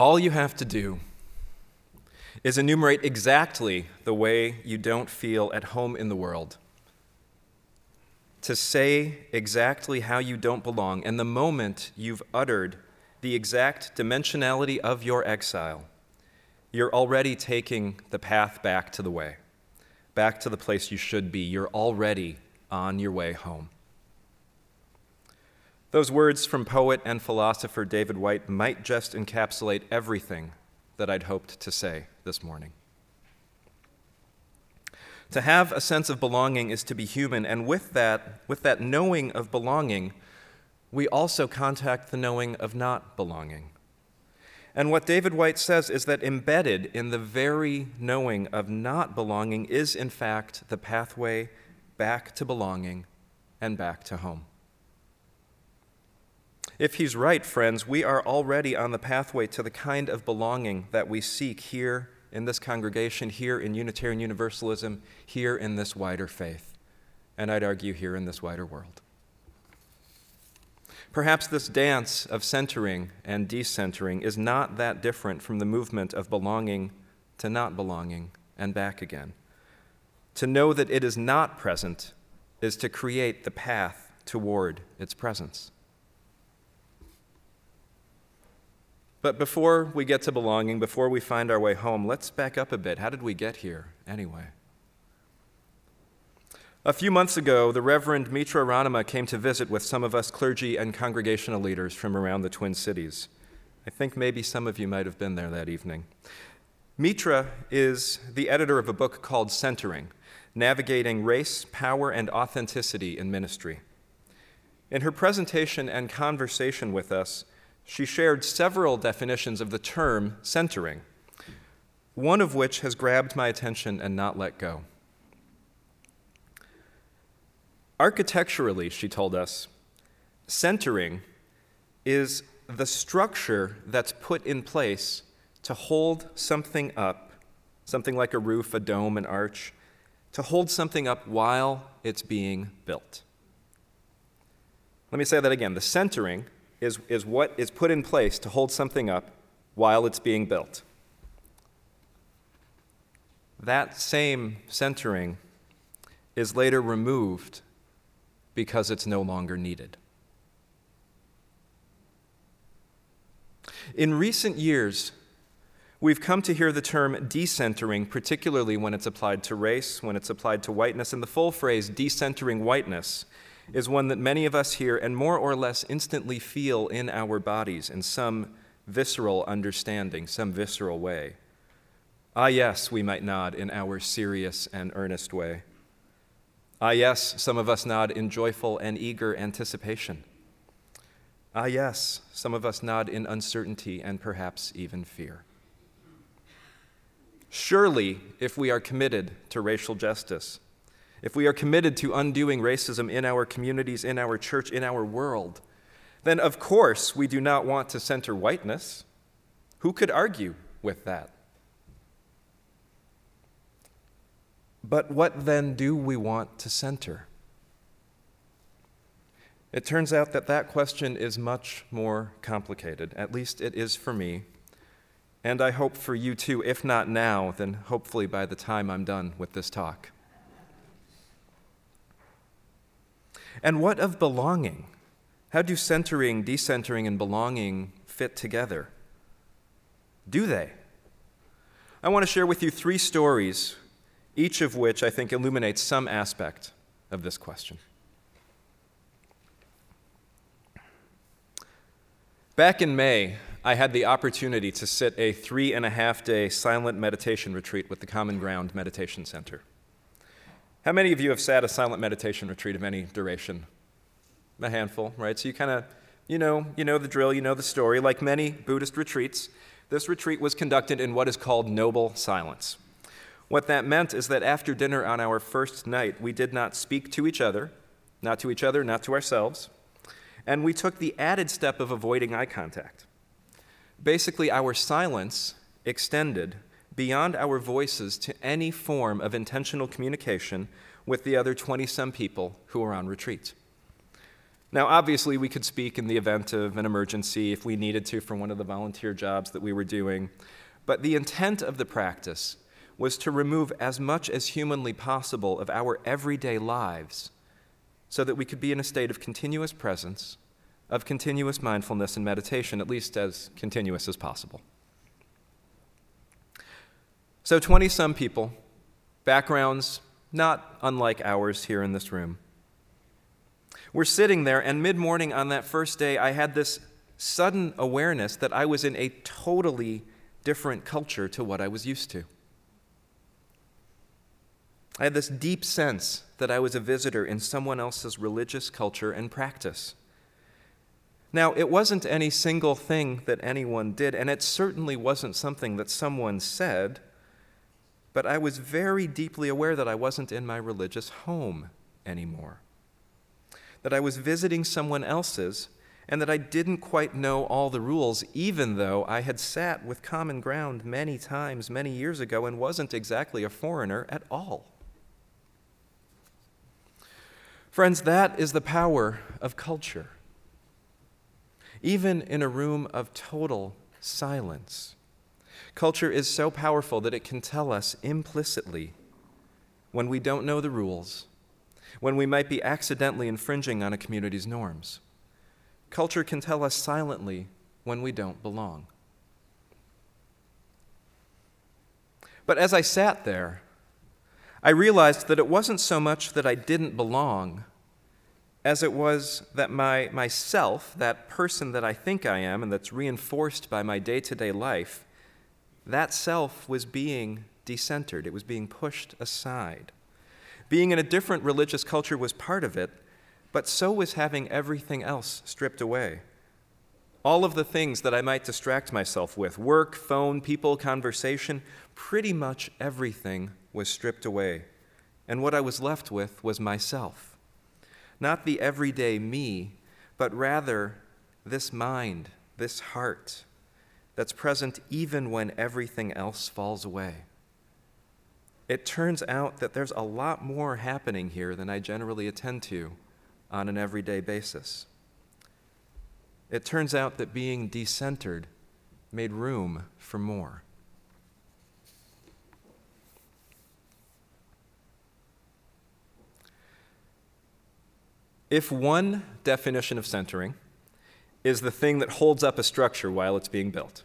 All you have to do is enumerate exactly the way you don't feel at home in the world. To say exactly how you don't belong, and the moment you've uttered the exact dimensionality of your exile, you're already taking the path back to the way, back to the place you should be. You're already on your way home. Those words from poet and philosopher David Whyte might just encapsulate everything that I'd hoped to say this morning. To have a sense of belonging is to be human, and with that, with that knowing of belonging, we also contact the knowing of not belonging. And what David Whyte says is that embedded in the very knowing of not belonging is, in fact, the pathway back to belonging and back to home. If he's right, friends, we are already on the pathway to the kind of belonging that we seek here in this congregation, here in Unitarian Universalism, here in this wider faith, and I'd argue here in this wider world. Perhaps this dance of centering and decentering is not that different from the movement of belonging to not belonging and back again. To know that it is not present is to create the path toward its presence. But before we get to belonging, before we find our way home, let's back up a bit. How did we get here anyway? A few months ago, the Reverend Mitra Rahnema came to visit with some of us clergy and congregational leaders from around the Twin Cities. I think maybe some of you might have been there that evening. Mitra is the editor of a book called Centering Navigating Race, Power, and Authenticity in Ministry. In her presentation and conversation with us, she shared several definitions of the term centering, one of which has grabbed my attention and not let go. Architecturally, she told us, centering is the structure that's put in place to hold something up, something like a roof, a dome, an arch, to hold something up while it's being built. Let me say that again. The centering is, is what is put in place to hold something up while it's being built. That same centering is later removed because it's no longer needed. In recent years, we've come to hear the term decentering, particularly when it's applied to race, when it's applied to whiteness, and the full phrase decentering whiteness is one that many of us hear and more or less instantly feel in our bodies in some visceral understanding, some visceral way. Ah, yes, we might nod in our serious and earnest way. Ah, yes, some of us nod in joyful and eager anticipation. Ah, yes, some of us nod in uncertainty and perhaps even fear. Surely, if we are committed to racial justice, if we are committed to undoing racism in our communities, in our church, in our world, then of course we do not want to center whiteness. Who could argue with that? But what then do we want to center? It turns out that that question is much more complicated. At least it is for me. And I hope for you too, if not now, then hopefully by the time I'm done with this talk. And what of belonging? How do centering, decentering, and belonging fit together? Do they? I want to share with you three stories, each of which I think illuminates some aspect of this question. Back in May, I had the opportunity to sit a three and a half day silent meditation retreat with the Common Ground Meditation Center. How many of you have sat a silent meditation retreat of any duration? A handful, right? So you kind of, you know, you know the drill, you know the story. Like many Buddhist retreats, this retreat was conducted in what is called noble silence. What that meant is that after dinner on our first night, we did not speak to each other, not to each other, not to ourselves, and we took the added step of avoiding eye contact. Basically, our silence extended beyond our voices to any form of intentional communication with the other 20 some people who are on retreat. Now, obviously, we could speak in the event of an emergency if we needed to from one of the volunteer jobs that we were doing, but the intent of the practice was to remove as much as humanly possible of our everyday lives so that we could be in a state of continuous presence, of continuous mindfulness and meditation, at least as continuous as possible. So, 20 some people, backgrounds not unlike ours here in this room. We're sitting there, and mid morning on that first day, I had this sudden awareness that I was in a totally different culture to what I was used to. I had this deep sense that I was a visitor in someone else's religious culture and practice. Now, it wasn't any single thing that anyone did, and it certainly wasn't something that someone said, but I was very deeply aware that I wasn't in my religious home anymore that I was visiting someone else's and that I didn't quite know all the rules, even though I had sat with Common Ground many times, many years ago, and wasn't exactly a foreigner at all. Friends, that is the power of culture. Even in a room of total silence, culture is so powerful that it can tell us implicitly when we don't know the rules when we might be accidentally infringing on a community's norms. Culture can tell us silently when we don't belong. But as I sat there, I realized that it wasn't so much that I didn't belong as it was that my myself, that person that I think I am and that's reinforced by my day-to-day life, that self was being decentered. It was being pushed aside. Being in a different religious culture was part of it, but so was having everything else stripped away. All of the things that I might distract myself with work, phone, people, conversation pretty much everything was stripped away. And what I was left with was myself. Not the everyday me, but rather this mind, this heart that's present even when everything else falls away it turns out that there's a lot more happening here than I generally attend to on an everyday basis. It turns out that being decentered made room for more. If one definition of centering is the thing that holds up a structure while it's being built,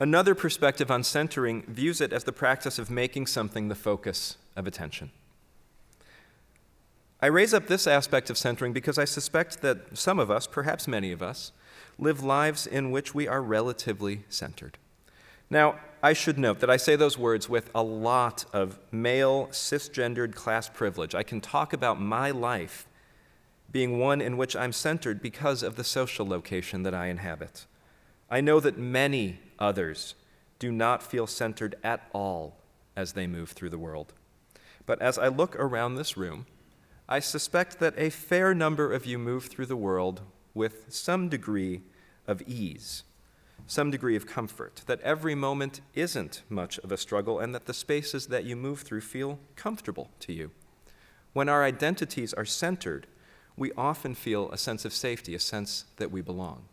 Another perspective on centering views it as the practice of making something the focus of attention. I raise up this aspect of centering because I suspect that some of us, perhaps many of us, live lives in which we are relatively centered. Now, I should note that I say those words with a lot of male, cisgendered class privilege. I can talk about my life being one in which I'm centered because of the social location that I inhabit. I know that many others do not feel centered at all as they move through the world. But as I look around this room, I suspect that a fair number of you move through the world with some degree of ease, some degree of comfort, that every moment isn't much of a struggle, and that the spaces that you move through feel comfortable to you. When our identities are centered, we often feel a sense of safety, a sense that we belong.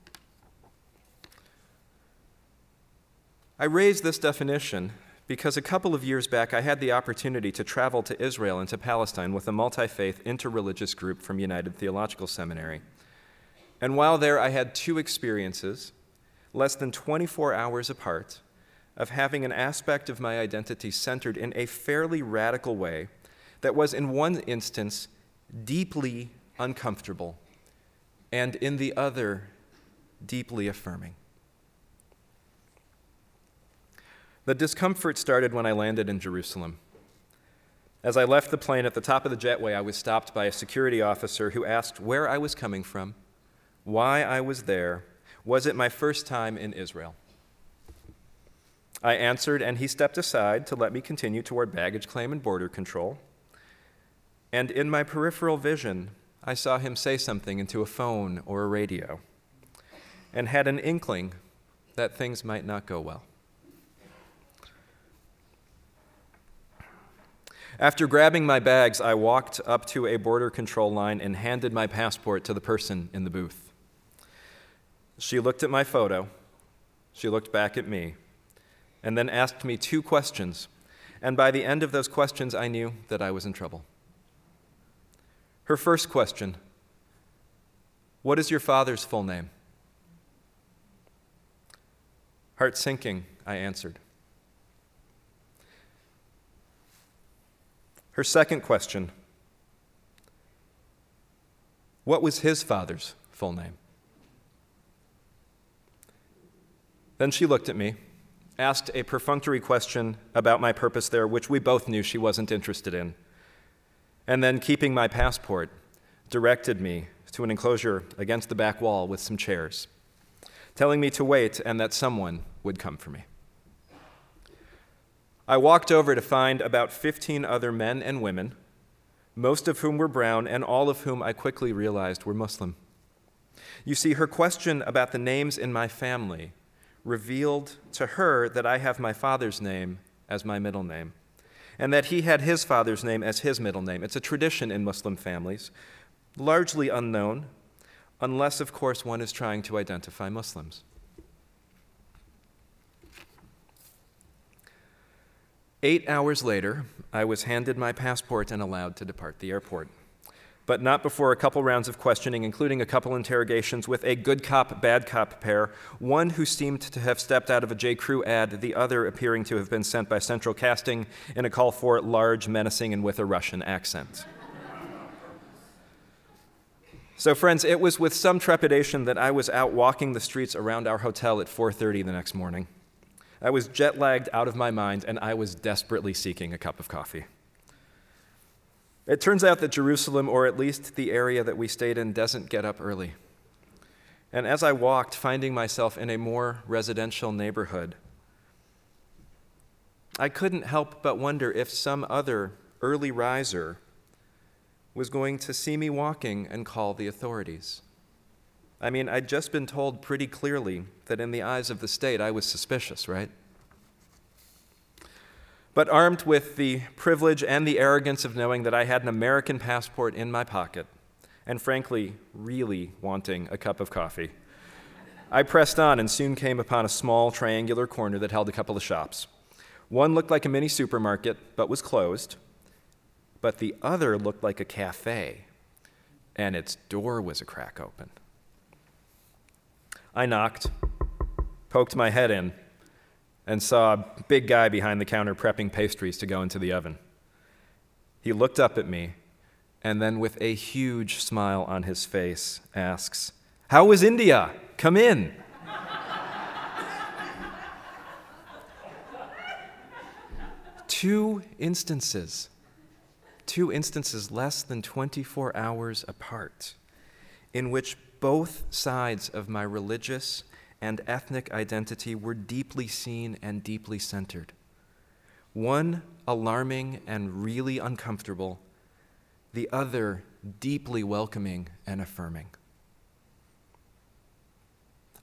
I raise this definition because a couple of years back I had the opportunity to travel to Israel and to Palestine with a multi faith interreligious group from United Theological Seminary. And while there, I had two experiences, less than 24 hours apart, of having an aspect of my identity centered in a fairly radical way that was, in one instance, deeply uncomfortable, and in the other, deeply affirming. The discomfort started when I landed in Jerusalem. As I left the plane at the top of the jetway, I was stopped by a security officer who asked where I was coming from, why I was there, was it my first time in Israel? I answered, and he stepped aside to let me continue toward baggage claim and border control. And in my peripheral vision, I saw him say something into a phone or a radio, and had an inkling that things might not go well. After grabbing my bags, I walked up to a border control line and handed my passport to the person in the booth. She looked at my photo, she looked back at me, and then asked me two questions. And by the end of those questions, I knew that I was in trouble. Her first question What is your father's full name? Heart sinking, I answered. Her second question What was his father's full name? Then she looked at me, asked a perfunctory question about my purpose there, which we both knew she wasn't interested in, and then, keeping my passport, directed me to an enclosure against the back wall with some chairs, telling me to wait and that someone would come for me. I walked over to find about 15 other men and women, most of whom were brown, and all of whom I quickly realized were Muslim. You see, her question about the names in my family revealed to her that I have my father's name as my middle name, and that he had his father's name as his middle name. It's a tradition in Muslim families, largely unknown, unless, of course, one is trying to identify Muslims. Eight hours later, I was handed my passport and allowed to depart the airport. But not before a couple rounds of questioning, including a couple interrogations with a good cop, bad cop pair, one who seemed to have stepped out of a J. Crew ad, the other appearing to have been sent by Central Casting in a call for large, menacing, and with a Russian accent. So friends, it was with some trepidation that I was out walking the streets around our hotel at 4:30 the next morning. I was jet lagged out of my mind, and I was desperately seeking a cup of coffee. It turns out that Jerusalem, or at least the area that we stayed in, doesn't get up early. And as I walked, finding myself in a more residential neighborhood, I couldn't help but wonder if some other early riser was going to see me walking and call the authorities. I mean, I'd just been told pretty clearly that in the eyes of the state I was suspicious, right? But armed with the privilege and the arrogance of knowing that I had an American passport in my pocket, and frankly, really wanting a cup of coffee, I pressed on and soon came upon a small triangular corner that held a couple of shops. One looked like a mini supermarket, but was closed, but the other looked like a cafe, and its door was a crack open. I knocked, poked my head in, and saw a big guy behind the counter prepping pastries to go into the oven. He looked up at me and then, with a huge smile on his face, asks, How was India? Come in. two instances, two instances less than 24 hours apart, in which both sides of my religious and ethnic identity were deeply seen and deeply centered. One alarming and really uncomfortable, the other deeply welcoming and affirming.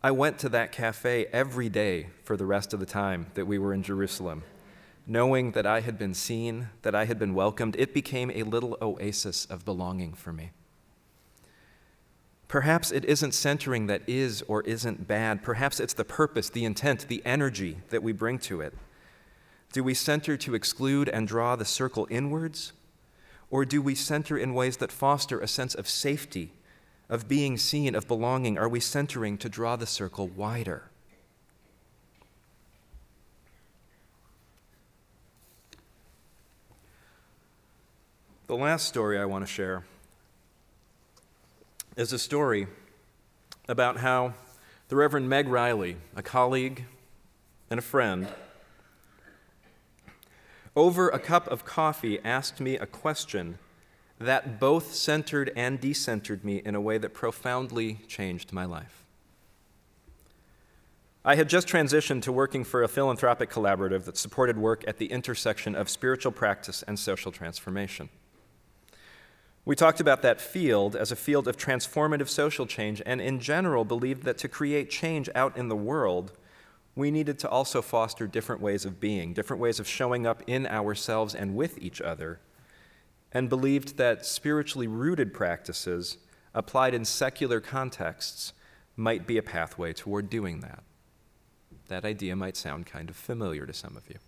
I went to that cafe every day for the rest of the time that we were in Jerusalem, knowing that I had been seen, that I had been welcomed. It became a little oasis of belonging for me. Perhaps it isn't centering that is or isn't bad. Perhaps it's the purpose, the intent, the energy that we bring to it. Do we center to exclude and draw the circle inwards? Or do we center in ways that foster a sense of safety, of being seen, of belonging? Are we centering to draw the circle wider? The last story I want to share is a story about how the Reverend Meg Riley, a colleague and a friend, over a cup of coffee asked me a question that both centered and decentered me in a way that profoundly changed my life. I had just transitioned to working for a philanthropic collaborative that supported work at the intersection of spiritual practice and social transformation. We talked about that field as a field of transformative social change, and in general believed that to create change out in the world, we needed to also foster different ways of being, different ways of showing up in ourselves and with each other, and believed that spiritually rooted practices applied in secular contexts might be a pathway toward doing that. That idea might sound kind of familiar to some of you.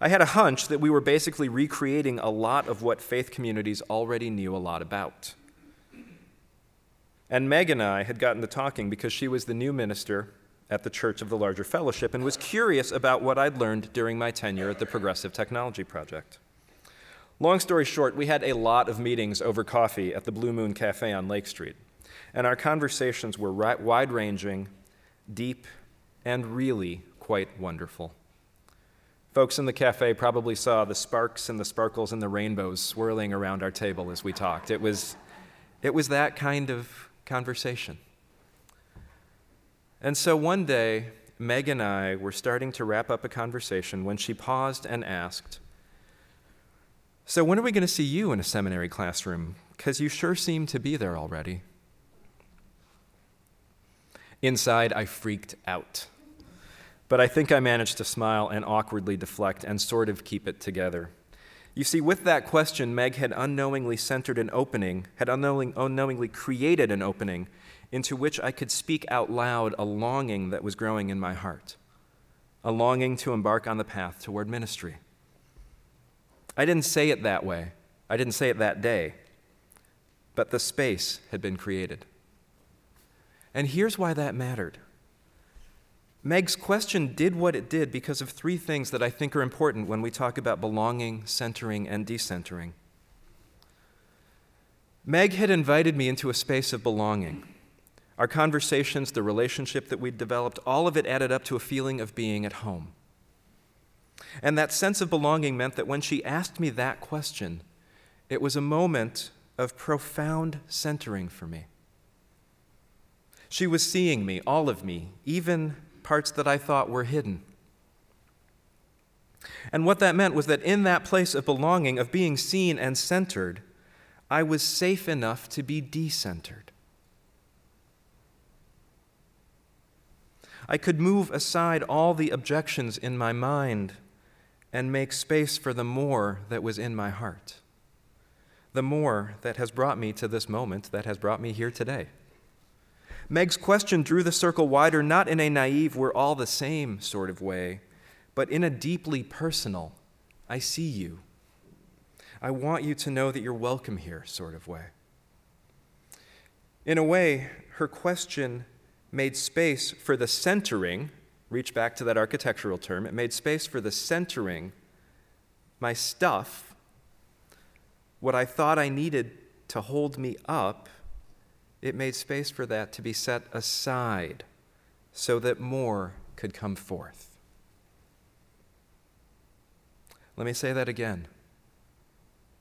I had a hunch that we were basically recreating a lot of what faith communities already knew a lot about. And Meg and I had gotten to talking because she was the new minister at the Church of the Larger Fellowship and was curious about what I'd learned during my tenure at the Progressive Technology Project. Long story short, we had a lot of meetings over coffee at the Blue Moon Cafe on Lake Street, and our conversations were wide ranging, deep, and really quite wonderful. Folks in the cafe probably saw the sparks and the sparkles and the rainbows swirling around our table as we talked. It was, it was that kind of conversation. And so one day, Meg and I were starting to wrap up a conversation when she paused and asked, So, when are we going to see you in a seminary classroom? Because you sure seem to be there already. Inside, I freaked out. But I think I managed to smile and awkwardly deflect and sort of keep it together. You see, with that question, Meg had unknowingly centered an opening, had unknowingly created an opening into which I could speak out loud a longing that was growing in my heart, a longing to embark on the path toward ministry. I didn't say it that way, I didn't say it that day, but the space had been created. And here's why that mattered. Meg's question did what it did because of three things that I think are important when we talk about belonging, centering, and decentering. Meg had invited me into a space of belonging. Our conversations, the relationship that we'd developed, all of it added up to a feeling of being at home. And that sense of belonging meant that when she asked me that question, it was a moment of profound centering for me. She was seeing me, all of me, even parts that I thought were hidden. And what that meant was that in that place of belonging, of being seen and centered, I was safe enough to be decentered. I could move aside all the objections in my mind and make space for the more that was in my heart. The more that has brought me to this moment, that has brought me here today. Meg's question drew the circle wider, not in a naive, we're all the same sort of way, but in a deeply personal, I see you. I want you to know that you're welcome here sort of way. In a way, her question made space for the centering, reach back to that architectural term, it made space for the centering, my stuff, what I thought I needed to hold me up it made space for that to be set aside so that more could come forth. Let me say that again.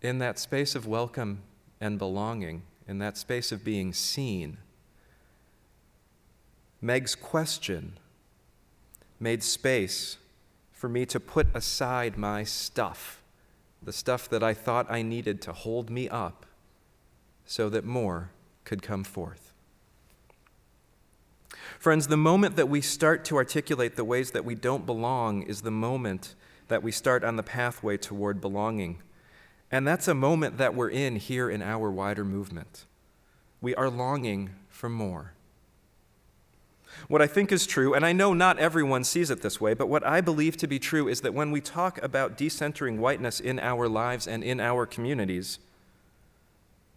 In that space of welcome and belonging, in that space of being seen, Meg's question made space for me to put aside my stuff, the stuff that I thought I needed to hold me up, so that more could come forth. Friends, the moment that we start to articulate the ways that we don't belong is the moment that we start on the pathway toward belonging. And that's a moment that we're in here in our wider movement. We are longing for more. What I think is true, and I know not everyone sees it this way, but what I believe to be true is that when we talk about decentering whiteness in our lives and in our communities,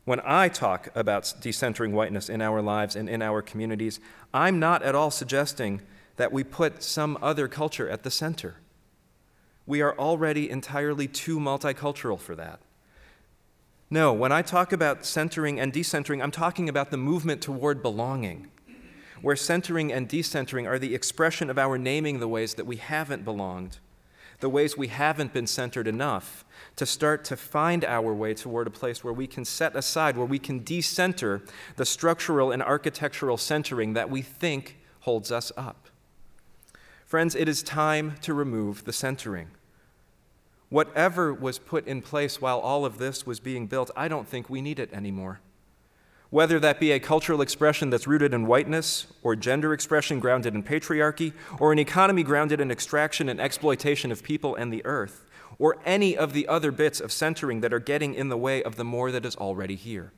when I talk about decentering whiteness in our lives and in our communities, I'm not at all suggesting that we put some other culture at the center. We are already entirely too multicultural for that. No, when I talk about centering and decentering, I'm talking about the movement toward belonging, where centering and decentering are the expression of our naming the ways that we haven't belonged, the ways we haven't been centered enough, to start to find our way toward a place where we can set aside, where we can decenter the structural and architectural centering that we think holds us up. Friends, it is time to remove the centering. Whatever was put in place while all of this was being built, I don't think we need it anymore. Whether that be a cultural expression that's rooted in whiteness, or gender expression grounded in patriarchy, or an economy grounded in extraction and exploitation of people and the earth, or any of the other bits of centering that are getting in the way of the more that is already here.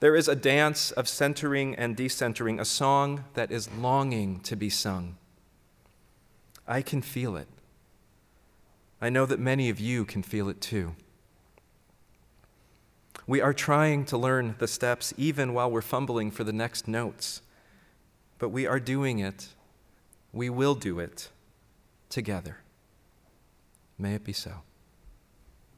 There is a dance of centering and decentering, a song that is longing to be sung. I can feel it. I know that many of you can feel it too. We are trying to learn the steps even while we're fumbling for the next notes, but we are doing it. We will do it together. May it be so.